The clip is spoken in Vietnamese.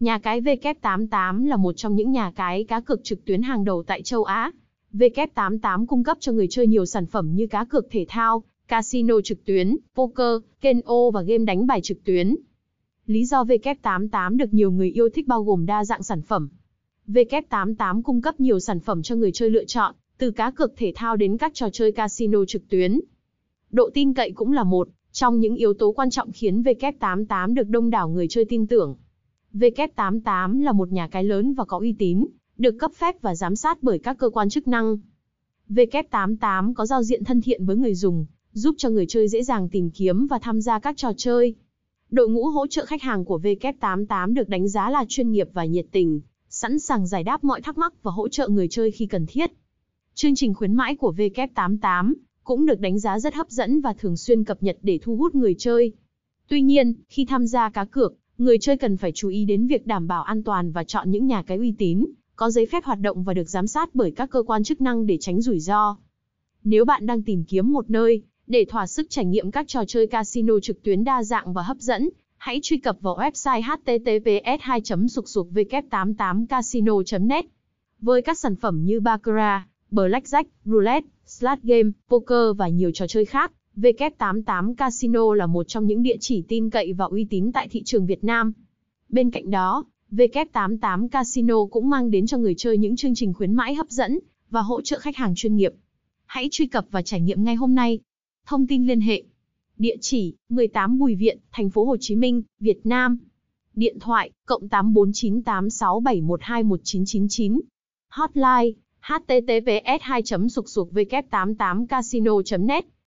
Nhà cái W88 là một trong những nhà cái cá cược trực tuyến hàng đầu tại châu Á. W88 cung cấp cho người chơi nhiều sản phẩm như cá cược thể thao, casino trực tuyến, poker, keno và game đánh bài trực tuyến. Lý do W88 được nhiều người yêu thích bao gồm đa dạng sản phẩm. W88 cung cấp nhiều sản phẩm cho người chơi lựa chọn, từ cá cược thể thao đến các trò chơi casino trực tuyến. Độ tin cậy cũng là một trong những yếu tố quan trọng khiến W88 được đông đảo người chơi tin tưởng. W88 là một nhà cái lớn và có uy tín, được cấp phép và giám sát bởi các cơ quan chức năng. W88 có giao diện thân thiện với người dùng, giúp cho người chơi dễ dàng tìm kiếm và tham gia các trò chơi. Đội ngũ hỗ trợ khách hàng của W88 được đánh giá là chuyên nghiệp và nhiệt tình, sẵn sàng giải đáp mọi thắc mắc và hỗ trợ người chơi khi cần thiết. Chương trình khuyến mãi của W88 cũng được đánh giá rất hấp dẫn và thường xuyên cập nhật để thu hút người chơi. Tuy nhiên, khi tham gia cá cược, người chơi cần phải chú ý đến việc đảm bảo an toàn và chọn những nhà cái uy tín, có giấy phép hoạt động và được giám sát bởi các cơ quan chức năng để tránh rủi ro. Nếu bạn đang tìm kiếm một nơi để thỏa sức trải nghiệm các trò chơi casino trực tuyến đa dạng và hấp dẫn, hãy truy cập vào website https 2 v 88 casino net Với các sản phẩm như Baccarat, Blackjack, Roulette, Slot Game, Poker và nhiều trò chơi khác, W88 Casino là một trong những địa chỉ tin cậy và uy tín tại thị trường Việt Nam. Bên cạnh đó, W88 Casino cũng mang đến cho người chơi những chương trình khuyến mãi hấp dẫn và hỗ trợ khách hàng chuyên nghiệp. Hãy truy cập và trải nghiệm ngay hôm nay. Thông tin liên hệ. Địa chỉ: 18 Bùi Viện, thành phố Hồ Chí Minh, Việt Nam. Điện thoại: cộng 849867121999. Hotline: https 2 sục sục w 88 casino net